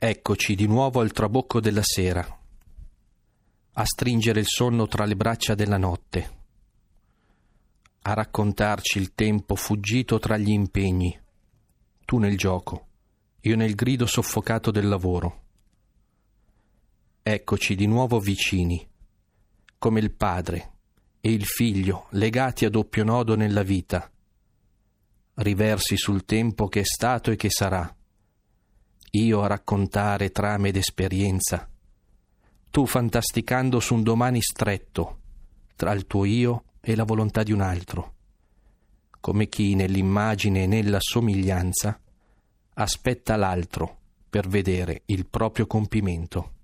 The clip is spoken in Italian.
Eccoci di nuovo al trabocco della sera, a stringere il sonno tra le braccia della notte, a raccontarci il tempo fuggito tra gli impegni, tu nel gioco, io nel grido soffocato del lavoro. Eccoci di nuovo vicini, come il padre e il figlio legati a doppio nodo nella vita, riversi sul tempo che è stato e che sarà io a raccontare trame ed esperienza, tu fantasticando su un domani stretto tra il tuo io e la volontà di un altro, come chi nell'immagine e nella somiglianza aspetta l'altro per vedere il proprio compimento.